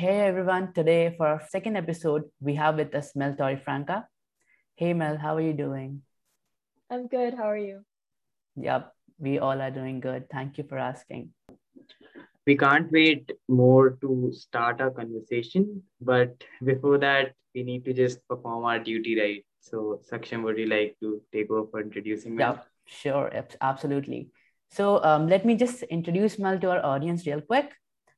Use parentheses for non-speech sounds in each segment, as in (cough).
hey everyone. Today, for our second episode, we have with us Mel Torrefranca. Hey Mel, how are you doing? I'm good. How are you? Yep, we all are doing good. Thank you for asking. We can't wait more to start our conversation, but before that, we need to just perform our duty right. So, Saksham, would you like to take over for introducing Mel? Yep, sure, absolutely. So, um, let me just introduce Mel to our audience real quick.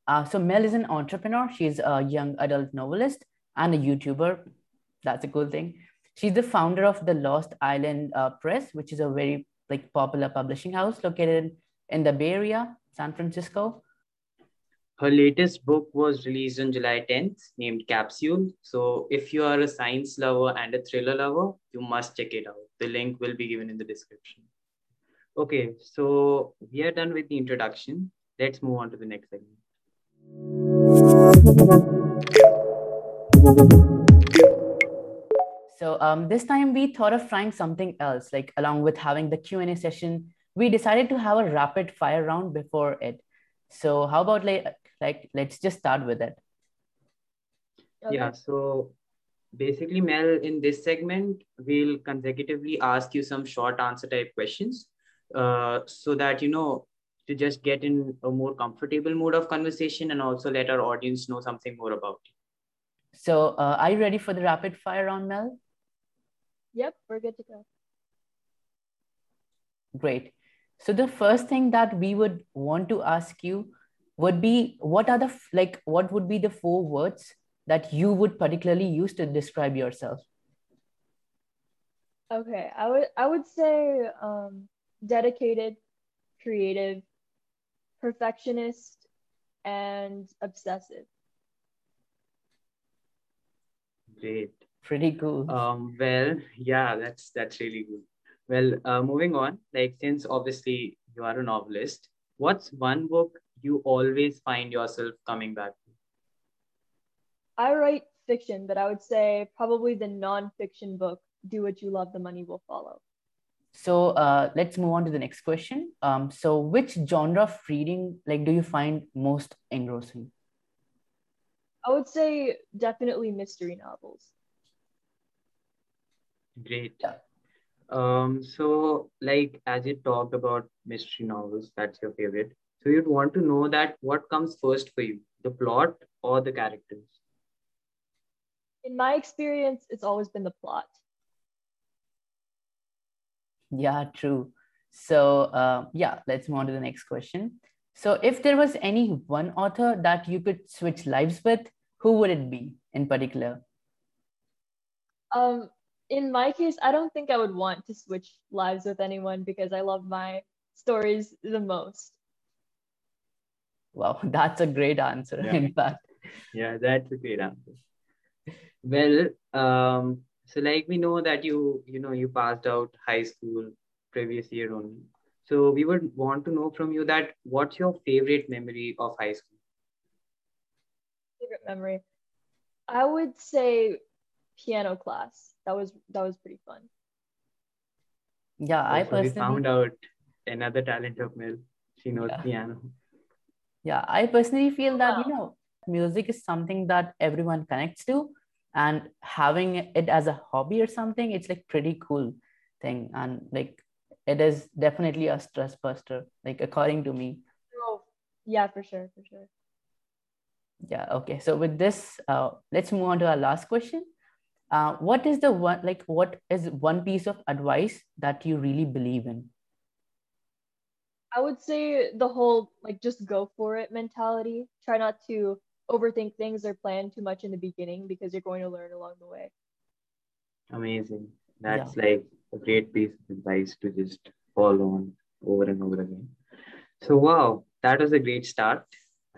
Uh, so, Mel is an entrepreneur. She's a young adult novelist and a YouTuber. That's a cool thing. She's the founder of the Lost Island uh, Press, which is a very like popular publishing house located in the Bay Area, San Francisco. Her latest book was released on July 10th, named Capsule. So, if you are a science lover and a thriller lover, you must check it out. The link will be given in the description. Okay, so we are done with the introduction. Let's move on to the next segment. So um, this time we thought of trying something else, like along with having the Q&A session, we decided to have a rapid fire round before it. So how about like, like let's just start with it. Okay. Yeah, so basically, Mel, in this segment, we'll consecutively ask you some short answer type questions uh, so that, you know, to just get in a more comfortable mode of conversation and also let our audience know something more about you. So uh, are you ready for the rapid fire round, Mel? Yep, we're good to go. Great. So the first thing that we would want to ask you would be what are the like what would be the four words that you would particularly use to describe yourself? Okay, I would I would say um, dedicated, creative, perfectionist, and obsessive. Great. Pretty cool. Um, well, yeah, that's that's really good. Well, uh, moving on, like since obviously you are a novelist, what's one book you always find yourself coming back to? I write fiction, but I would say probably the nonfiction book, Do What You Love, The Money Will Follow. So uh, let's move on to the next question. Um, so which genre of reading like do you find most engrossing? I would say definitely mystery novels. Great. Yeah. Um, so like as you talked about mystery novels, that's your favorite. So you'd want to know that what comes first for you, the plot or the characters? In my experience, it's always been the plot. Yeah, true. So uh, yeah, let's move on to the next question. So if there was any one author that you could switch lives with, who would it be in particular? Um, in my case, I don't think I would want to switch lives with anyone because I love my stories the most. Wow, (laughs) that's a great answer. Yeah. In fact, Yeah, that's a great answer. Well, um, so like we know that you, you know, you passed out high school previous year only. So we would want to know from you that what's your favorite memory of high school? Favorite memory. I would say piano class. That was that was pretty fun. yeah, I oh, Also, we personally found out another talent of Mel. She knows Yeah. piano. yeah i personally feel that you know music is something that everyone connects to and having it as a hobby or something it's like pretty cool thing. And like it is definitely a stress buster like according to me. Oh, yeah, for sure, for sure. yeah okay. So with this uh, let's move on to our last question. Uh, what is the one like what is one piece of advice that you really believe in? I would say the whole like just go for it mentality. Try not to overthink things or plan too much in the beginning because you're going to learn along the way. Amazing. That's like a great piece of advice to just follow on over and over again. So wow, that was a great start.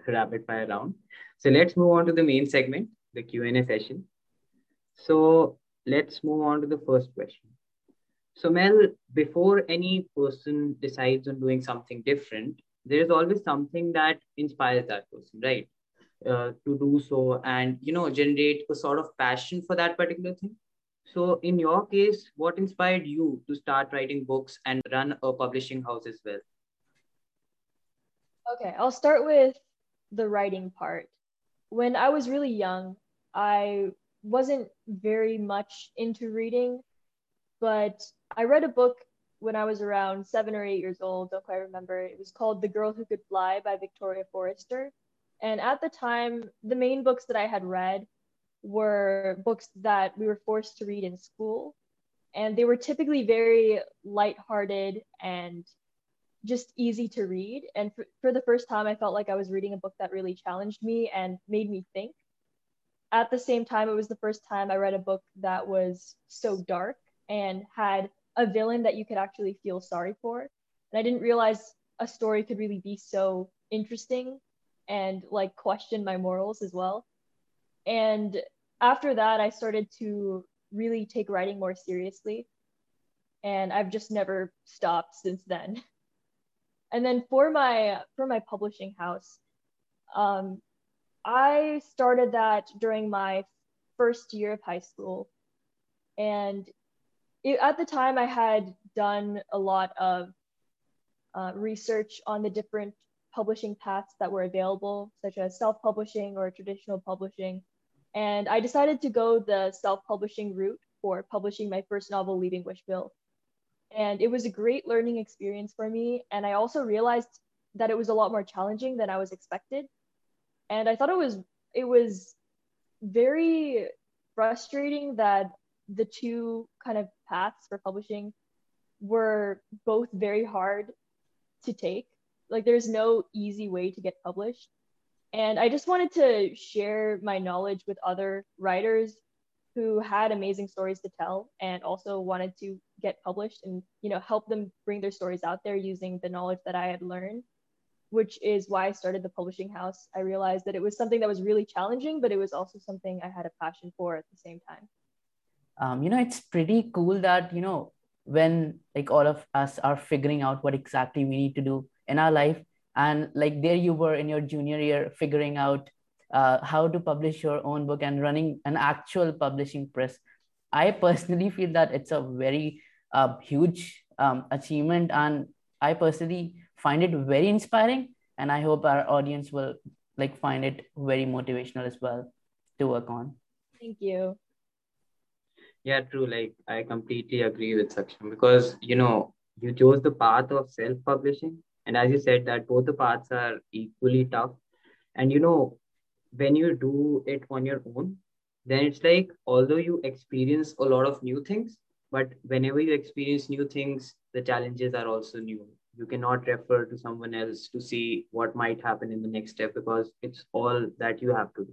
Rapid fire round. So let's move on to the main segment, the Q&A session. So let's move on to the first question. So Mel, before any person decides on doing something different, there is always something that inspires that person, right? Uh, to do so and you know generate a sort of passion for that particular thing. So, in your case, what inspired you to start writing books and run a publishing house as well? Okay, I'll start with the writing part. when I was really young, I wasn't very much into reading, but I read a book when I was around seven or eight years old, don't quite remember. It was called The Girl Who Could Fly by Victoria Forester. And at the time, the main books that I had read were books that we were forced to read in school. And they were typically very lighthearted and just easy to read. And for, for the first time, I felt like I was reading a book that really challenged me and made me think. At the same time, it was the first time I read a book that was so dark and had a villain that you could actually feel sorry for. And I didn't realize a story could really be so interesting and like question my morals as well. And after that, I started to really take writing more seriously. And I've just never stopped since then. And then for my for my publishing house, um, I started that during my first year of high school. And it, at the time, I had done a lot of uh, research on the different publishing paths that were available, such as self publishing or traditional publishing. And I decided to go the self publishing route for publishing my first novel, Leaving Wishville. And it was a great learning experience for me. And I also realized that it was a lot more challenging than I was expected. And I thought it was it was very frustrating that the two kind of paths for publishing were both very hard to take. Like there's no easy way to get published. And I just wanted to share my knowledge with other writers who had amazing stories to tell and also wanted to get published and you know help them bring their stories out there using the knowledge that I had learned which is why I started the publishing house. I realized that it was something that was really challenging, but it was also something I had a passion for at the same time um, you know it's pretty cool that you know when like all of us are figuring out what exactly we need to do in our life. And like there you were in your junior year figuring out uh, how to publish your own book and running an actual publishing press. I personally feel that it's a very uh, huge um, achievement. And i personally find it very inspiring. And i hope our audience will like find it very motivational as well to work on. Thank you. Yeah, true. Like I completely agree with Saksham because you know you chose the path of self-publishing, and as you said, that both the paths are equally tough. And you know, when you do it on your own, then it's like although you experience a lot of new things, but whenever you experience new things, the challenges are also new. You cannot refer to someone else to see what might happen in the next step because it's all that you have to do.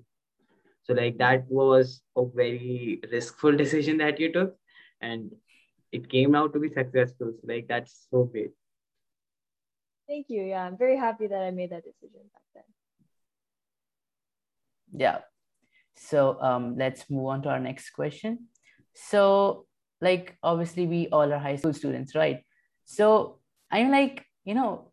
So like that was a very riskful (laughs) decision that you took, and it came out to be successful. So like that's so great. Thank you. Yeah, I'm very happy that I made that decision back then. Yeah. So um, let's move on to our next question. So like obviously we all are high school students, right? So I'm like, you know,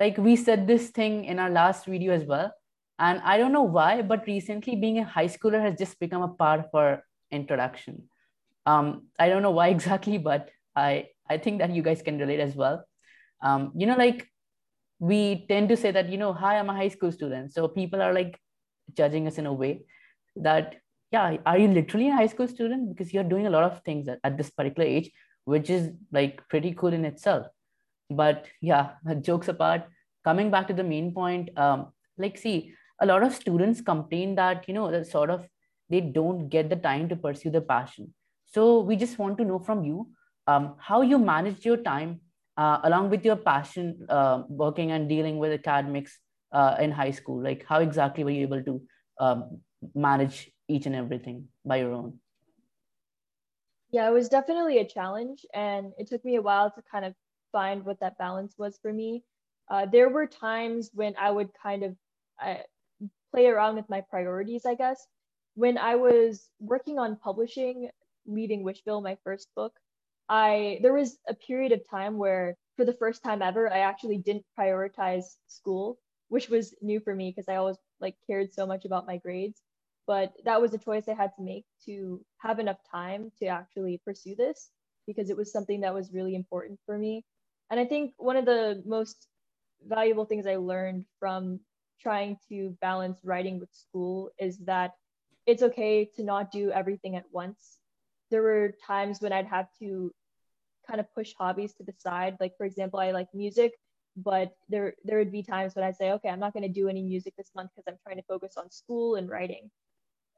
like we said this thing in our last video as well and I don't know why, but recently being a high schooler has just become a part of our introduction. Um, I don't know why (laughs) exactly, but I, I think that you guys can relate as well. Um, you know, like we tend to say that, you know, hi, I'm a high school student. So people are like judging us in a way that, yeah, are you literally a high school student? Because you're doing a lot of things at, at this particular age, which is like pretty cool in itself. But yeah, (laughs) jokes apart, coming back to the main point, um, like, see, a lot of students complain that you know that sort of they don't get the time to pursue the passion so we just want to know from you um, how you manage your time uh, along with your passion uh, working and dealing with academics uh, in high school like how exactly were you able to um, manage each and everything by your own yeah it was definitely a challenge and it took me a while to kind of find what that balance was for me uh, there were times when i would kind of I, play around with my priorities, I guess. When I was working on publishing Leaving Wishville, my first book, I there was a period of time where for the first time ever, I actually didn't prioritize school, which was new for me because I always like cared so much about my grades. But that was a choice I had to make to have enough time to actually pursue this because it was something that was really important for me. And I think one of the most valuable things I learned from trying to balance writing with school is that it's okay to not do everything at once. There were times when I'd have to kind of push hobbies to the side. Like for example, I like music, but there there would be times when I'd say, okay, I'm not going to do any music this month because I'm trying to focus on school and writing.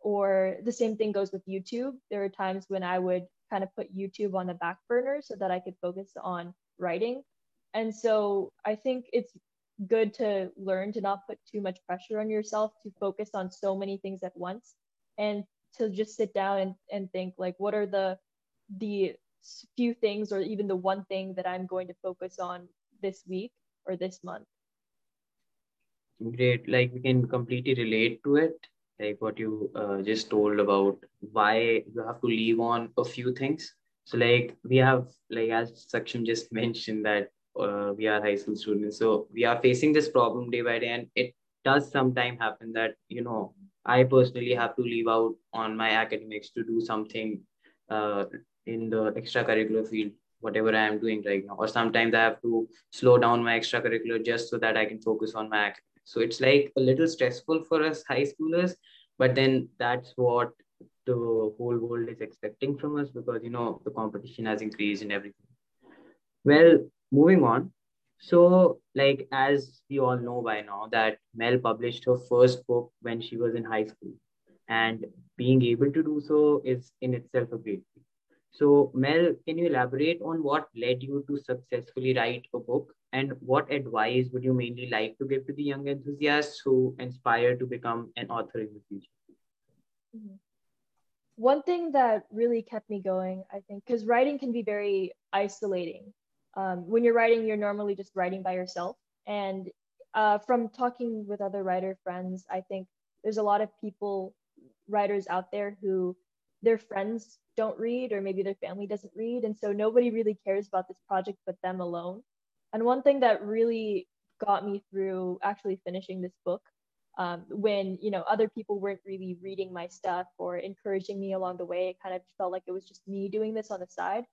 Or the same thing goes with YouTube. There are times when I would kind of put YouTube on the back burner so that I could focus on writing. And so I think it's good to learn to not put too much pressure on yourself to focus on so many things at once and to just sit down and, and think like what are the the few things or even the one thing that I'm going to focus on this week or this month. Great. Like we can completely relate to it. Like what you uh, just told about why you have to leave on a few things. So like we have like as Saksham just (laughs) mentioned that uh, we are high school students. So we are facing this problem day by day, and it does sometimes happen that you know I personally have to leave out on my academics to do something uh, in the extracurricular field whatever I am doing right now. Or sometimes I have to slow down my extracurricular just so that I can focus on my academics. So it's like a little stressful for us high schoolers, but then that's what the whole world is expecting from us because you know the competition has increased and everything. Well, moving on. So, like as we all know by now, that Mel published her first book when she was in high school, and being able to do so is in itself a great feat. So, Mel, can you elaborate on what led you to successfully write a book and what advice would you mainly like to give to the young enthusiasts who aspire to become an author in the future? Mm-hmm. One thing that really kept me going, I think, because writing can be very isolating. Um, when you're writing, you're normally just writing by yourself. And uh, from talking with other writer friends, I think there's a lot of people, writers out there who their friends don't read or maybe their family doesn't read. And so nobody really cares about this project but them alone. And one thing that really got me through actually finishing this book um, when you know other people weren't really reading my stuff or encouraging me along the way it kind of felt like it was just me doing this on the side.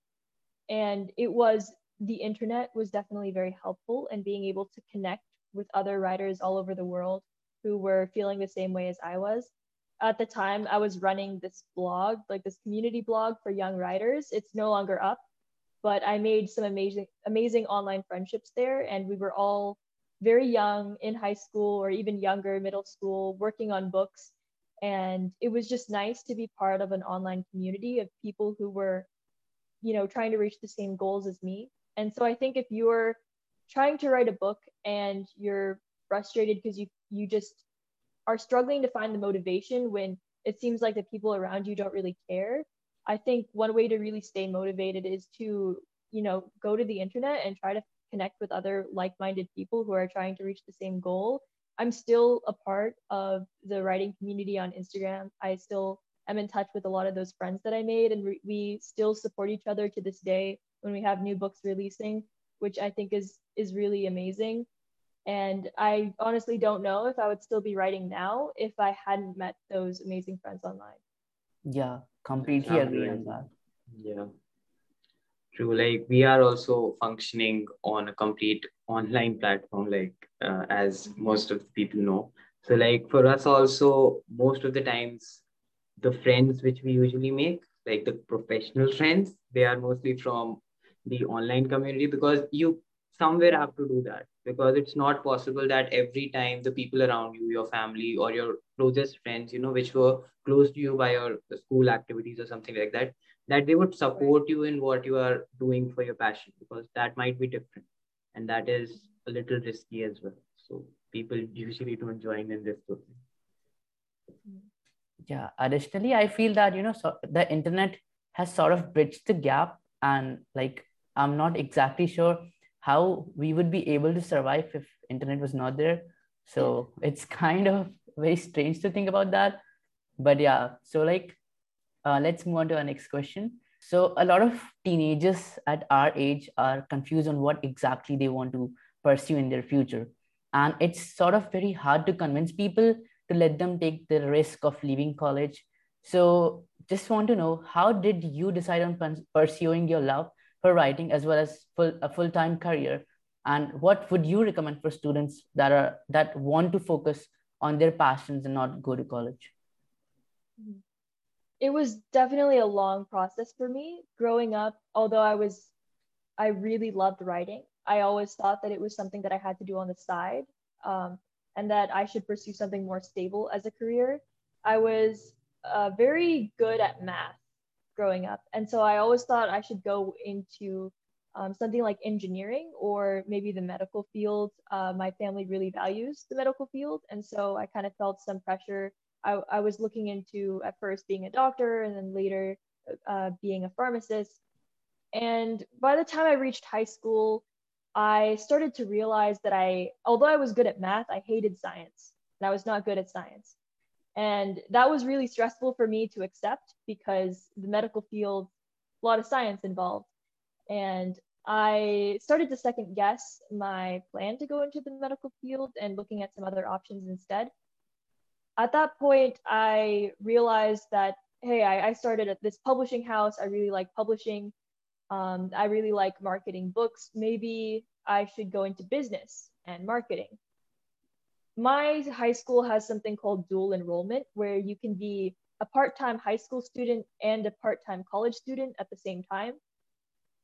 And it was the internet was definitely very helpful and being able to connect with other writers all over the world who were feeling the same way as i was at the time I was running this blog, like this community blog for young writers. It's no longer up, but I made some amazing, amazing online friendships there. And we were all very young in high school or even younger, middle school, working on books. And it was just nice to be part of an online community of people who were, you know, trying to reach the same goals as me. And so I think if you're trying to write a book and you're frustrated because you you just are struggling to find the motivation when it seems like the people around you don't really care i think one way to really stay motivated is to you know go to the internet and try to connect with other like-minded people who are trying to reach the same goal. I'm still a part of the writing community on instagram. I still am in touch with a lot of those friends that i made and re- we still support each other to this day when we have new books releasing which i think is is really amazing and I honestly don't know if I would still be writing now if I hadn't met those amazing friends online. Yeah, completely agree on that. Yeah. True. Like we are also functioning on a complete online platform, like uh, as most of the people know. So, like for us, also, most of the times, the friends which we usually make, like the professional friends, they are mostly from the online community because you somewhere have to do that because it's not possible that every time the people around you your family or your closest friends you know which were close to you by your school activities or something like that that they would support you in what you are doing for your passion because that might be different. And that is a little risky as well. So people usually don't join in this group yeah additionally i feel that you know so the internet has sort of bridged the gap and like i'm not exactly sure how we would be able to survive if internet was not there. So it's (laughs) kind of very strange to think about that. But yeah so like uh, let's move on to our next question. So a lot of teenagers at our age are confused on what exactly they want to pursue in their future. And it's sort of very hard to convince people to let them take the risk of leaving college. So just want to know how did you decide on pursuing your love for writing as well as full, a full-time career? And what would you recommend for students that are that want to focus on their passions and not go to college? Mm-hmm. it was definitely a long process for me growing up although i was i really loved writing. I always thought that it was something that i had to do on the side um, and that i should pursue something more stable as a career. I was uh, very good at math growing up and so i always thought i should go into um, something like engineering or maybe the medical field. Uh, my family really values the medical field. And so I kind of felt some pressure. I, I was looking into at first being a doctor and then later uh, being a pharmacist. And by the time I reached high school, I started to realize that I, although I was good at math, I hated science and I was not good at science. And that was really stressful for me to accept because the medical field, a lot of science involved. And I started to second guess my plan to go into the medical field and looking at some other options instead. At that point, I realized that, hey, I, I started at this publishing house. I really like publishing. Um, I really like marketing books. Maybe I should go into business and marketing. My high school has something called dual enrollment, where you can be a part time high school student and a part time college student at the same time.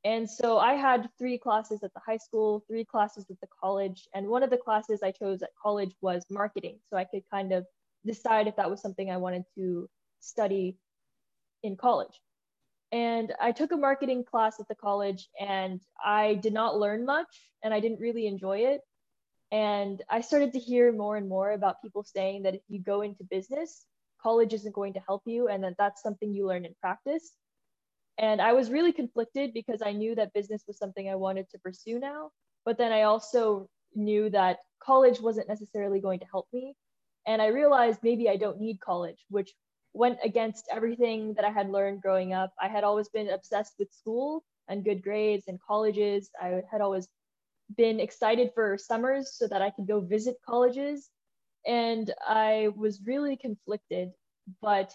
And so I had three classes at the high school, three classes at the college, and one of the classes I chose at college was marketing. So I could kind of decide if that was something I wanted to study in college. And I took a marketing class at the college and I did not learn much and I didn't really enjoy it. And I started to hear more and more about people saying that if you go into business, college isn't going to help you and that that's something you learn in practice. And I was really conflicted because I knew that business was something I wanted to pursue now. But then I also knew that college wasn't necessarily going to help me. And I realized maybe I don't need college, which went against everything that I had learned growing up. I had always been obsessed with school and good grades and colleges. I had always been excited for summers so that I could go visit colleges. And I was really conflicted, but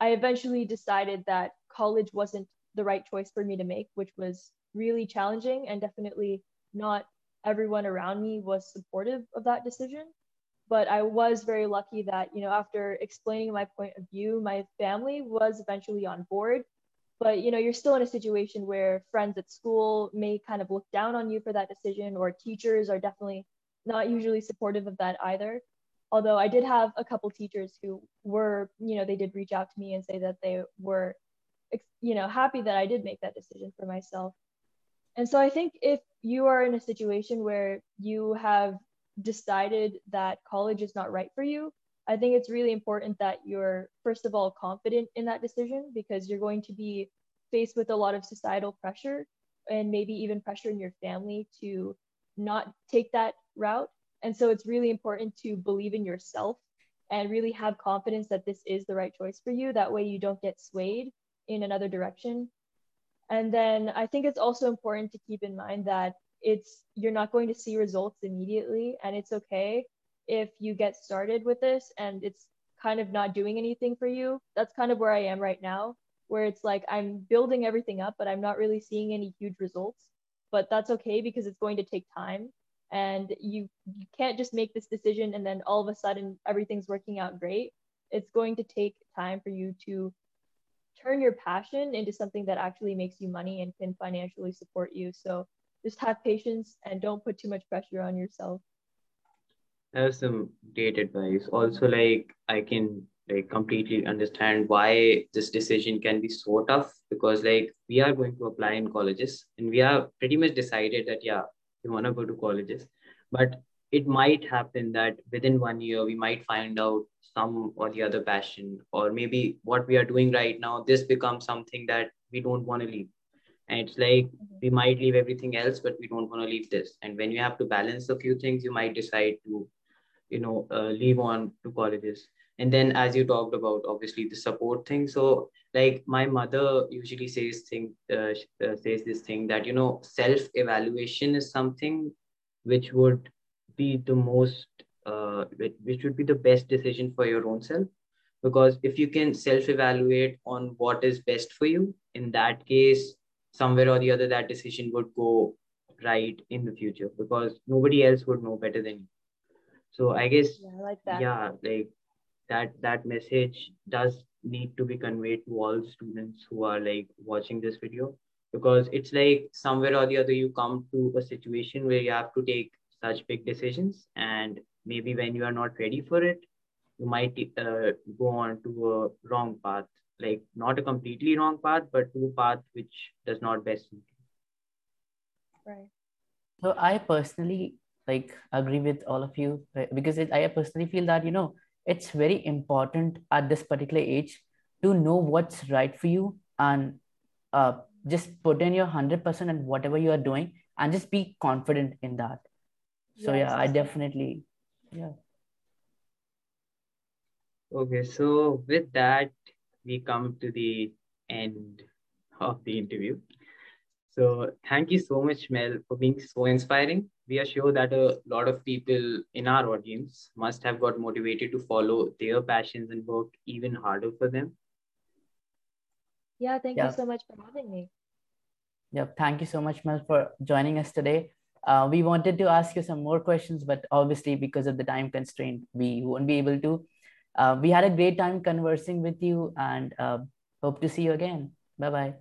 I eventually decided that college wasn't the right choice for me to make, which was really challenging and definitely not everyone around me was supportive of that decision. But I was very lucky that, you know, after explaining my point of view, my family was eventually on board. But, you know, you're still in a situation where friends at school may kind of look down on you for that decision, or teachers are definitely not usually supportive of that either. Although I did have a couple teachers who were, you know, they did reach out to me and say that they were you know happy that i did make that decision for myself and so i think if you are in a situation where you have decided that college is not right for you i think it's really important that you're first of all confident in that decision because you're going to be faced with a lot of societal pressure and maybe even pressure in your family to not take that route and so it's really important to believe in yourself and really have confidence that this is the right choice for you that way you don't get swayed in another direction. And then I think it's also important to keep in mind that it's you're not going to see results immediately and it's okay if you get started with this and it's kind of not doing anything for you. That's kind of where I am right now, where it's like I'm building everything up, but I'm not really seeing any huge results. But that's okay because it's going to take time and you you can't just make this decision and then all of a sudden everything's working out great. It's going to take time for you to turn your passion into something that actually makes you money and can financially support you. So just have patience and don't put too much pressure on yourself. That's some great advice. Also, like I can like completely understand why this decision can be so tough because like we are going to apply in colleges and we are pretty much decided that yeah we want to go to colleges but it might happen that within one year we might find out some or the other passion or maybe what we are doing right now this becomes something that we don't want to leave and it's like mm-hmm. we might leave everything else but we don't want to leave this and when you have to balance a few things you might decide to you know uh, leave on to colleges. And then as you talked about obviously the support thing. So like my mother usually says thing uh, uh, says this thing that you know self evaluation is something which would be the most uh, which would be the best decision for your own self. Because if you can self evaluate on what is best for you in that case somewhere or the other that decision would go right in the future. Because nobody else would know better than you so i guess yeah, like that. yeah like that that message does need to be conveyed to all students who are like watching this video. Because it's like somewhere or the other you come to a situation where you have to take such big decisions. And maybe when you are not ready for it you might uh, go on to a wrong path. Like not a completely wrong path but to a path which does not best suit you. Right. So i personally like agree with all of you because it, i personally feel that you know it's very important at this particular age to know what's right for you and uh, just put in your 100% and whatever you are doing and just be confident in that. So yes, yeah i definitely yeah. Okay so with that we come to the end of the interview so thank you so much mel for being so inspiring we are sure that a lot of people in our audience must have got motivated to follow their passions and work even harder for them yeah thank yeah. you so much for having me yeah thank you so much mel for joining us today uh, we wanted to ask you some more questions, but obviously because of the time constraint, we won't be able to. Uh, we had a great time conversing with you and uh, hope to see you again. Bye-bye.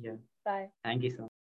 Yeah. Bye. Thank you so much.